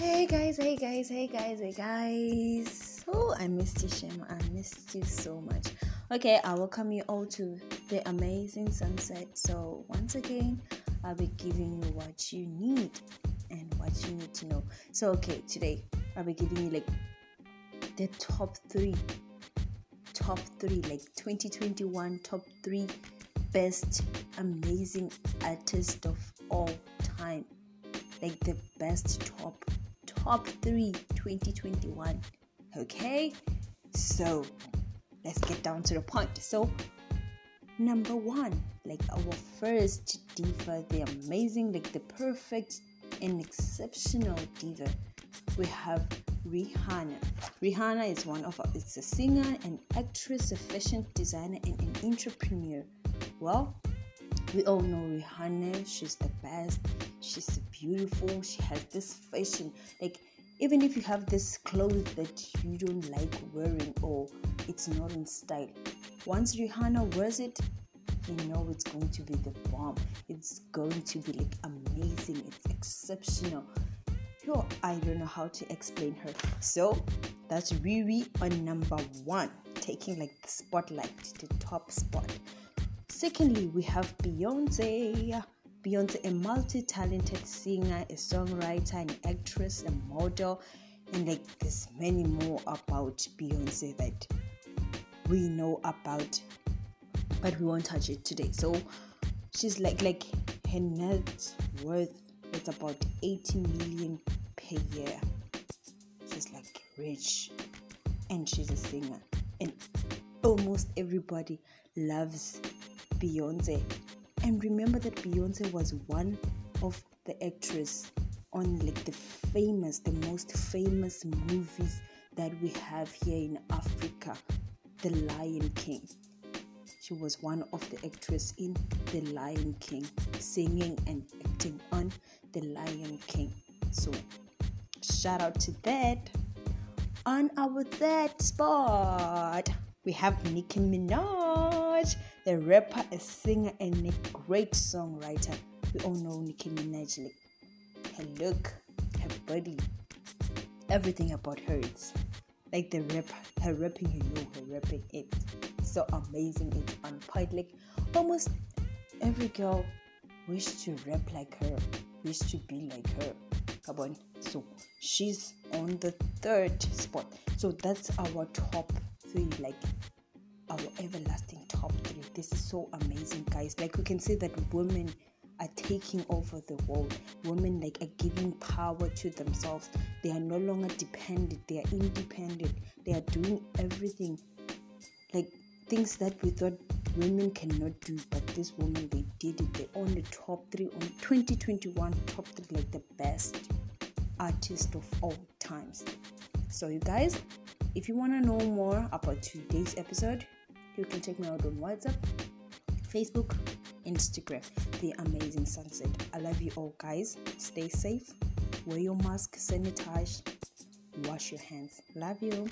Hey guys, hey guys, hey guys, hey guys. Oh, I missed you, Shem. I missed you so much. Okay, I welcome you all to the amazing sunset. So, once again, I'll be giving you what you need and what you need to know. So, okay, today I'll be giving you like the top three, top three, like 2021 top three best amazing artist of all time like the best top top 3 2021 okay so let's get down to the point so number 1 like our first diva the amazing like the perfect and exceptional diva we have Rihanna. Rihanna is one of it's a singer, an actress, a fashion designer, and an entrepreneur. Well, we all know Rihanna, she's the best, she's beautiful, she has this fashion. Like, even if you have this clothes that you don't like wearing or it's not in style, once Rihanna wears it, you know it's going to be the bomb. It's going to be like amazing, it's exceptional. Yo, I don't know how to explain her. So that's Riri on number one, taking like the spotlight, the top spot. Secondly, we have Beyonce. Beyonce, a multi talented singer, a songwriter, an actress, a model, and like there's many more about Beyonce that we know about, but we won't touch it today. So she's like like her net worth is about 80 million per year. She's like rich, and she's a singer, and almost everybody loves Beyonce. And remember that Beyonce was one of the actresses on like the famous, the most famous movies that we have here in Africa, The Lion King. She was one of the actresses in The Lion King, singing and acting on The Lion King. So shout out to that. On our third spot, we have Nicki Minaj The rapper, a singer, and a great songwriter. We all know Nicki Minaj. Like her look, her body, everything about her. It's like the rap, her rapping. You know, her rapping. It's so amazing. It's point. Like almost every girl wish to rap like her, wish to be like her. Come on. So she's on the third spot. So that's our top Like our everlasting top three. This is so amazing, guys. Like we can see that women are taking over the world. Women like are giving power to themselves. They are no longer dependent. They are independent. They are doing everything, like things that we thought women cannot do. But this woman, they did it. They're on the top three on 2021 top three, like the best artist of all times. So you guys, if you want to know more about today's episode, you can check me out on WhatsApp, Facebook, Instagram. The amazing sunset. I love you all, guys. Stay safe. Wear your mask, sanitize, wash your hands. Love you.